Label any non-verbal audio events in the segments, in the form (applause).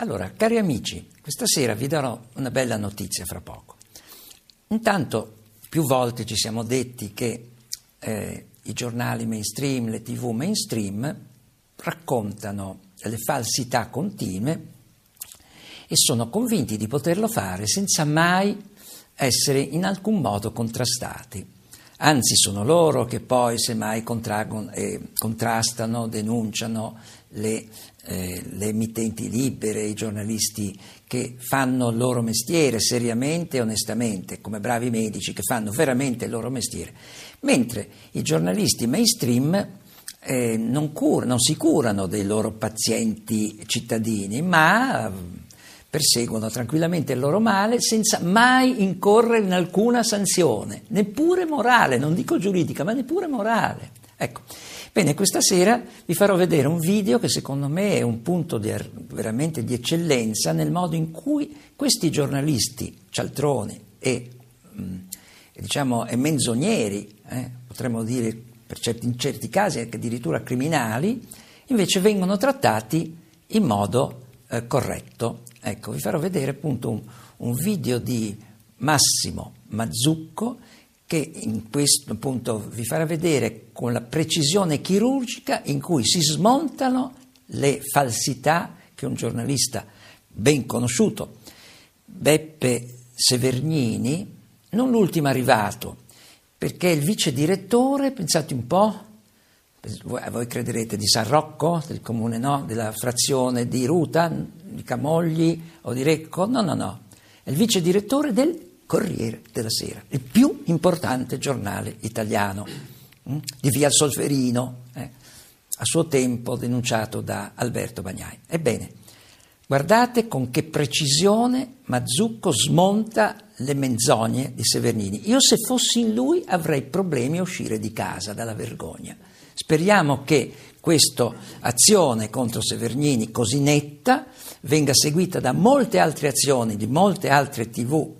Allora, cari amici, questa sera vi darò una bella notizia fra poco. Intanto, più volte ci siamo detti che eh, i giornali mainstream, le tv mainstream raccontano delle falsità continue e sono convinti di poterlo fare senza mai essere in alcun modo contrastati. Anzi, sono loro che poi semmai eh, contrastano, denunciano le, eh, le emittenti libere, i giornalisti che fanno il loro mestiere seriamente e onestamente, come bravi medici che fanno veramente il loro mestiere, mentre i giornalisti mainstream eh, non, cur- non si curano dei loro pazienti cittadini, ma perseguono tranquillamente il loro male senza mai incorrere in alcuna sanzione, neppure morale, non dico giuridica, ma neppure morale. Ecco. Bene, questa sera vi farò vedere un video che secondo me è un punto di, veramente di eccellenza nel modo in cui questi giornalisti, cialtroni e, mm, diciamo, e menzogneri, eh, potremmo dire certi, in certi casi anche addirittura criminali, invece vengono trattati in modo eh, corretto. Ecco, vi farò vedere appunto un, un video di Massimo Mazzucco che in questo appunto vi farà vedere con la precisione chirurgica in cui si smontano le falsità che un giornalista ben conosciuto, Beppe Severnini, non l'ultimo arrivato, perché il vice direttore, pensate un po', voi crederete di San Rocco, del comune no, della frazione di Ruta, di Camogli o di Recco, no, no, no, è il vice direttore del Corriere della Sera, il più importante giornale italiano hm, di Via Solferino, eh, a suo tempo denunciato da Alberto Bagnai. Ebbene, guardate con che precisione Mazzucco smonta le menzogne di Severnini. Io se fossi in lui avrei problemi a uscire di casa dalla vergogna. Speriamo che questa azione contro Severnini così netta venga seguita da molte altre azioni di molte altre tv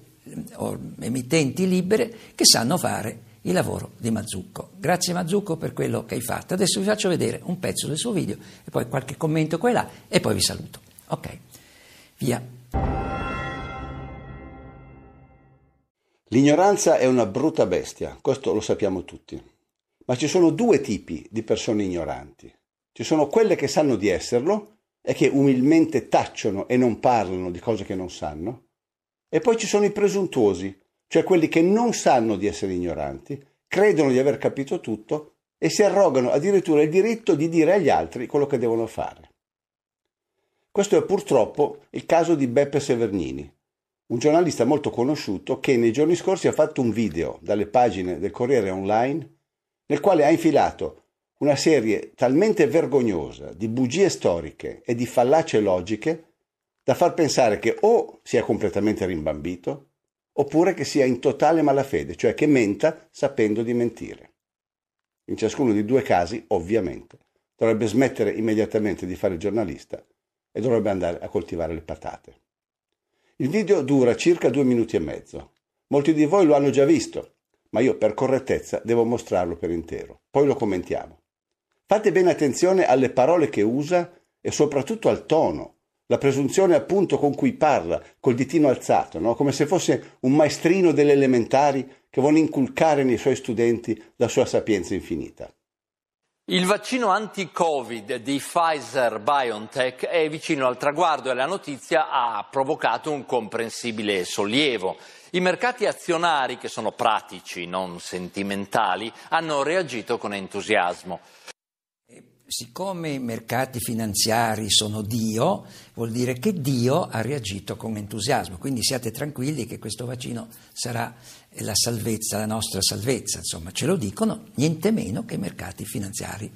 o emittenti libere che sanno fare il lavoro di Mazzucco. Grazie Mazzucco per quello che hai fatto. Adesso vi faccio vedere un pezzo del suo video e poi qualche commento qua e là e poi vi saluto. Ok, via. L'ignoranza è una brutta bestia, questo lo sappiamo tutti. Ma ci sono due tipi di persone ignoranti. Ci sono quelle che sanno di esserlo e che umilmente tacciono e non parlano di cose che non sanno, e poi ci sono i presuntuosi, cioè quelli che non sanno di essere ignoranti, credono di aver capito tutto e si arrogano addirittura il diritto di dire agli altri quello che devono fare. Questo è purtroppo il caso di Beppe Severnini, un giornalista molto conosciuto che nei giorni scorsi ha fatto un video dalle pagine del Corriere Online nel quale ha infilato una serie talmente vergognosa di bugie storiche e di fallacie logiche da far pensare che o sia completamente rimbambito, oppure che sia in totale malafede, cioè che menta sapendo di mentire. In ciascuno dei due casi, ovviamente, dovrebbe smettere immediatamente di fare giornalista e dovrebbe andare a coltivare le patate. Il video dura circa due minuti e mezzo. Molti di voi lo hanno già visto, ma io per correttezza devo mostrarlo per intero. Poi lo commentiamo. Fate bene attenzione alle parole che usa e soprattutto al tono la presunzione appunto con cui parla, col ditino alzato, no? come se fosse un maestrino delle elementari che vuole inculcare nei suoi studenti la sua sapienza infinita. Il vaccino anti-Covid di Pfizer BioNTech è vicino al traguardo e la notizia ha provocato un comprensibile sollievo. I mercati azionari, che sono pratici, non sentimentali, hanno reagito con entusiasmo siccome i mercati finanziari sono Dio, vuol dire che Dio ha reagito con entusiasmo, quindi siate tranquilli che questo vaccino sarà la salvezza, la nostra salvezza, insomma, ce lo dicono niente meno che i mercati finanziari.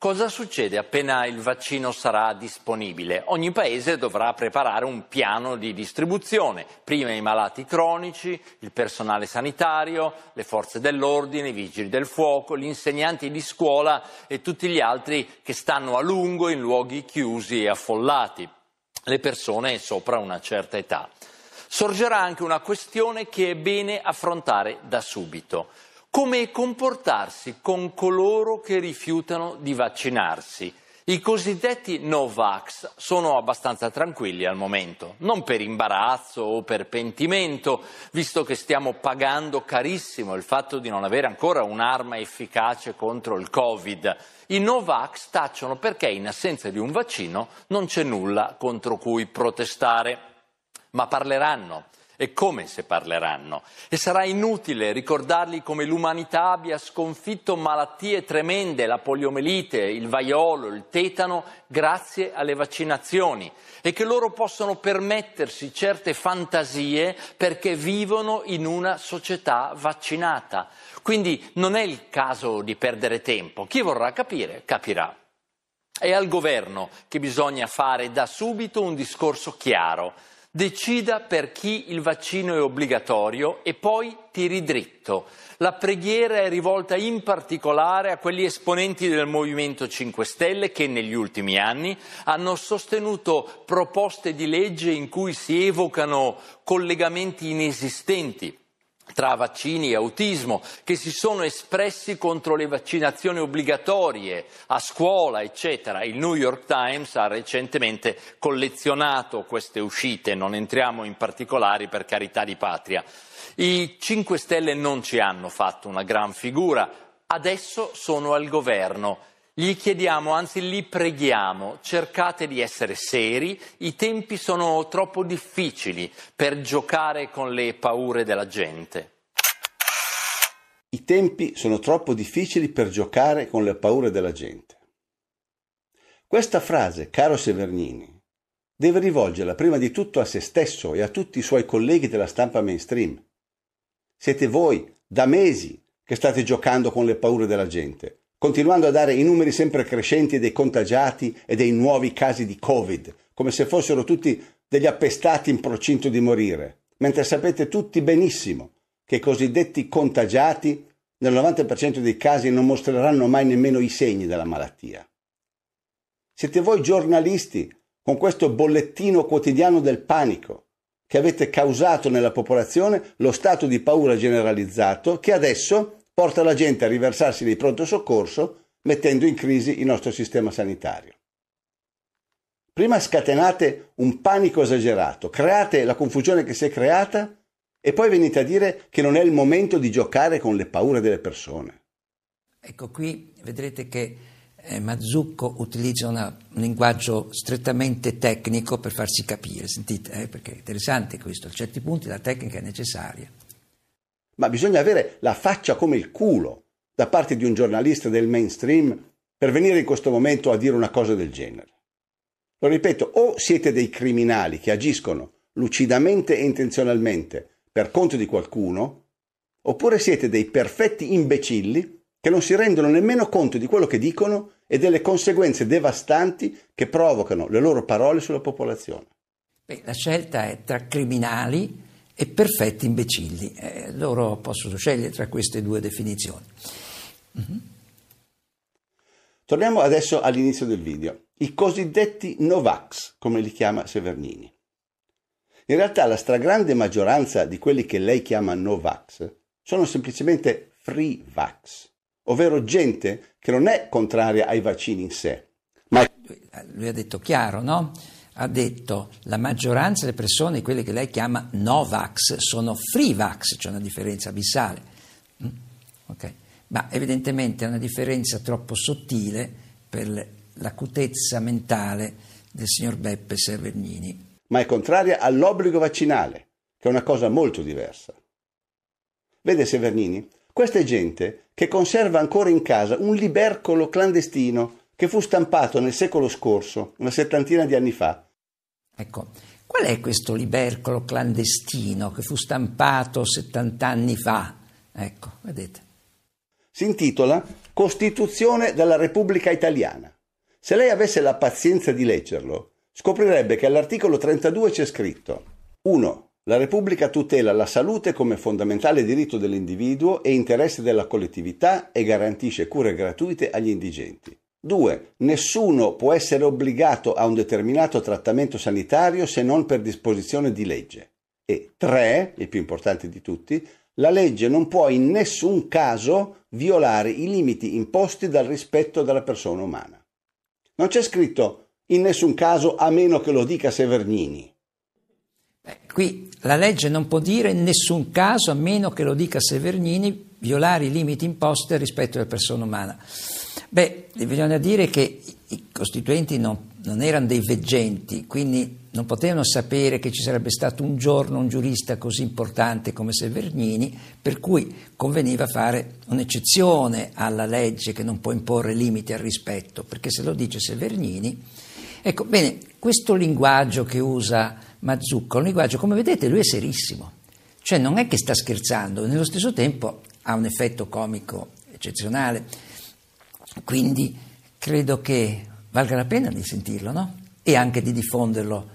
Cosa succede appena il vaccino sarà disponibile? Ogni paese dovrà preparare un piano di distribuzione, prima i malati cronici, il personale sanitario, le forze dell'ordine, i vigili del fuoco, gli insegnanti di scuola e tutti gli altri che stanno a lungo in luoghi chiusi e affollati, le persone sopra una certa età. Sorgerà anche una questione che è bene affrontare da subito come comportarsi con coloro che rifiutano di vaccinarsi. I cosiddetti Novax sono abbastanza tranquilli al momento, non per imbarazzo o per pentimento, visto che stiamo pagando carissimo il fatto di non avere ancora un'arma efficace contro il Covid. I Novax tacciono perché in assenza di un vaccino non c'è nulla contro cui protestare. Ma parleranno e come se parleranno. E sarà inutile ricordargli come l'umanità abbia sconfitto malattie tremende, la poliomelite, il vaiolo, il tetano, grazie alle vaccinazioni e che loro possono permettersi certe fantasie perché vivono in una società vaccinata. Quindi non è il caso di perdere tempo. Chi vorrà capire, capirà. È al governo che bisogna fare da subito un discorso chiaro Decida per chi il vaccino è obbligatorio e poi tiri dritto. La preghiera è rivolta in particolare a quegli esponenti del Movimento 5 Stelle che negli ultimi anni hanno sostenuto proposte di legge in cui si evocano collegamenti inesistenti tra vaccini e autismo, che si sono espressi contro le vaccinazioni obbligatorie a scuola, eccetera. Il New York Times ha recentemente collezionato queste uscite, non entriamo in particolari per carità di patria. I 5 Stelle non ci hanno fatto una gran figura, adesso sono al governo gli chiediamo, anzi li preghiamo, cercate di essere seri, i tempi sono troppo difficili per giocare con le paure della gente. I tempi sono troppo difficili per giocare con le paure della gente. Questa frase, caro Severnini, deve rivolgerla prima di tutto a se stesso e a tutti i suoi colleghi della stampa mainstream. Siete voi, da mesi, che state giocando con le paure della gente continuando a dare i numeri sempre crescenti dei contagiati e dei nuovi casi di Covid, come se fossero tutti degli appestati in procinto di morire, mentre sapete tutti benissimo che i cosiddetti contagiati nel 90% dei casi non mostreranno mai nemmeno i segni della malattia. Siete voi giornalisti con questo bollettino quotidiano del panico che avete causato nella popolazione lo stato di paura generalizzato che adesso porta la gente a riversarsi nei pronto soccorso mettendo in crisi il nostro sistema sanitario. Prima scatenate un panico esagerato, create la confusione che si è creata e poi venite a dire che non è il momento di giocare con le paure delle persone. Ecco, qui vedrete che eh, Mazzucco utilizza una, un linguaggio strettamente tecnico per farsi capire, sentite, eh, perché è interessante questo, a certi punti la tecnica è necessaria ma bisogna avere la faccia come il culo da parte di un giornalista del mainstream per venire in questo momento a dire una cosa del genere. Lo ripeto, o siete dei criminali che agiscono lucidamente e intenzionalmente per conto di qualcuno, oppure siete dei perfetti imbecilli che non si rendono nemmeno conto di quello che dicono e delle conseguenze devastanti che provocano le loro parole sulla popolazione. Beh, la scelta è tra criminali e perfetti imbecilli. Eh, loro possono scegliere tra queste due definizioni. Mm-hmm. Torniamo adesso all'inizio del video. I cosiddetti Novax, come li chiama Severnini. In realtà la stragrande maggioranza di quelli che lei chiama Novax sono semplicemente free vax, ovvero gente che non è contraria ai vaccini in sé. Ma... Lui ha detto chiaro, no? Ha detto la maggioranza delle persone, quelle che lei chiama Novax, sono free vax, c'è una differenza abissale. Mm? Okay. Ma evidentemente è una differenza troppo sottile per l'acutezza mentale del signor Beppe Servernini. Ma è contraria all'obbligo vaccinale, che è una cosa molto diversa. Vede Severnini, questa è gente che conserva ancora in casa un libercolo clandestino che fu stampato nel secolo scorso, una settantina di anni fa, Ecco, qual è questo libercolo clandestino che fu stampato 70 anni fa? Ecco, vedete. Si intitola Costituzione della Repubblica Italiana. Se lei avesse la pazienza di leggerlo, scoprirebbe che all'articolo 32 c'è scritto 1. La Repubblica tutela la salute come fondamentale diritto dell'individuo e interesse della collettività e garantisce cure gratuite agli indigenti. 2. Nessuno può essere obbligato a un determinato trattamento sanitario se non per disposizione di legge. E 3. Il più importante di tutti, la legge non può in nessun caso violare i limiti imposti dal rispetto della persona umana. Non c'è scritto in nessun caso a meno che lo dica Severnini. Beh, qui la legge non può dire in nessun caso, a meno che lo dica Severnini, violare i limiti imposti rispetto alla persona umana. Beh, bisogna dire che i costituenti non, non, erano dei veggenti, quindi non potevano sapere che ci sarebbe stato un giorno un giurista così importante come Severnini, per cui conveniva fare un'eccezione alla legge che non può imporre limiti al rispetto, perché se lo dice Severnini. Ecco, bene, questo linguaggio che usa Mazzucco, un linguaggio, come vedete, lui è serissimo, cioè non è che sta scherzando, nello stesso tempo ha un effetto comico eccezionale, quindi credo che valga la pena di sentirlo, no? E anche di diffonderlo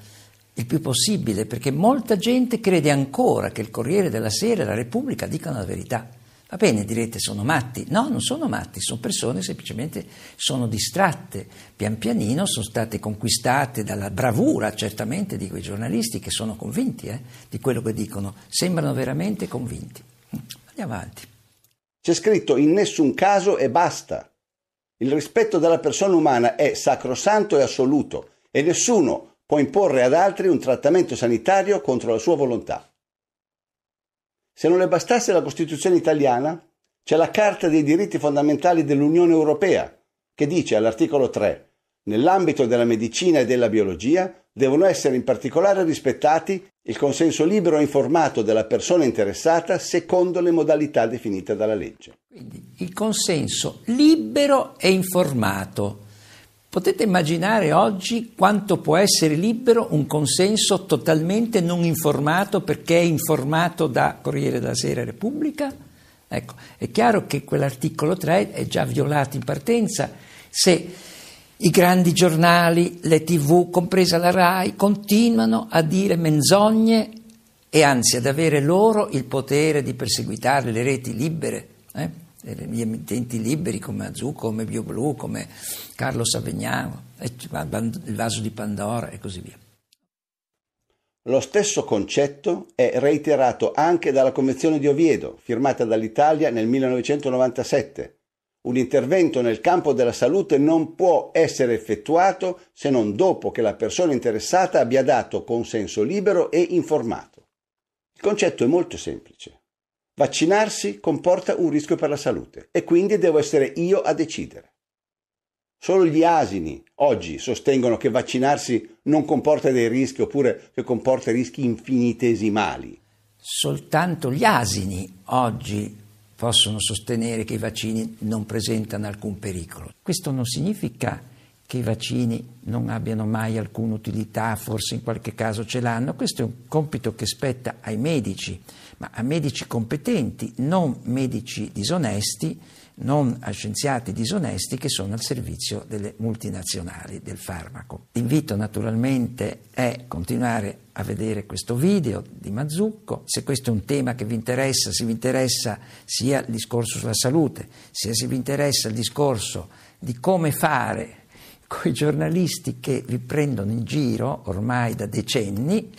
il più possibile, perché molta gente crede ancora che il Corriere della Sera e la Repubblica dicano la verità. Va bene, direte sono matti. No, non sono matti, sono persone semplicemente sono distratte. Pian pianino sono state conquistate dalla bravura, certamente, di quei giornalisti che sono convinti eh, di quello che dicono. Sembrano veramente convinti. Andiamo avanti. C'è scritto in nessun caso e basta. Il rispetto della persona umana è sacrosanto e assoluto e nessuno può imporre ad altri un trattamento sanitario contro la sua volontà. Se non le bastasse la Costituzione italiana, c'è la Carta dei diritti fondamentali dell'Unione Europea, che dice all'articolo 3 Nell'ambito della medicina e della biologia devono essere in particolare rispettati il consenso libero e informato della persona interessata secondo le modalità definite dalla legge. Quindi il consenso libero e informato. Potete immaginare oggi quanto può essere libero un consenso totalmente non informato perché è informato da Corriere della Sera Repubblica? Ecco, è chiaro che quell'articolo 3 è già violato in partenza se i grandi giornali, le tv, compresa la RAI, continuano a dire menzogne e anzi ad avere loro il potere di perseguitare le reti libere, eh? gli emittenti liberi come Azucco, come BioBlu, come Carlo Savignano, il vaso di Pandora e così via. Lo stesso concetto è reiterato anche dalla Convenzione di Oviedo, firmata dall'Italia nel 1997 un intervento nel campo della salute non può essere effettuato se non dopo che la persona interessata abbia dato consenso libero e informato. Il concetto è molto semplice. Vaccinarsi comporta un rischio per la salute e quindi devo essere io a decidere. Solo gli asini oggi sostengono che vaccinarsi non comporta dei rischi oppure che comporta rischi infinitesimali. Soltanto gli asini oggi possono sostenere che i vaccini non presentano alcun pericolo. Questo non significa che i vaccini non abbiano mai alcuna utilità, forse in qualche caso ce l'hanno, questo è un compito che spetta ai medici, ma a medici competenti, non medici disonesti, non a scienziati disonesti che sono al servizio delle multinazionali del farmaco. L'invito naturalmente è continuare a vedere questo video di Mazzucco, se questo è un tema che vi interessa, se vi interessa sia il discorso sulla salute, sia se vi interessa il discorso di come fare (laughs) con i giornalisti che vi prendono in giro ormai da decenni,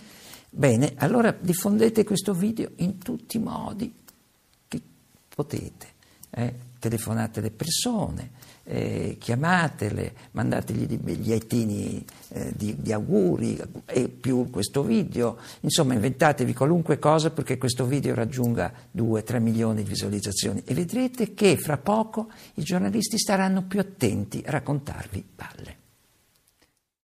bene, allora diffondete questo video in tutti i modi che potete. Eh? telefonate le persone, eh, chiamatele, mandategli dei bigliettini eh, di, di, auguri e più questo video, insomma inventatevi qualunque cosa perché questo video raggiunga 2-3 milioni di visualizzazioni e vedrete che fra poco i giornalisti staranno più attenti a raccontarvi palle.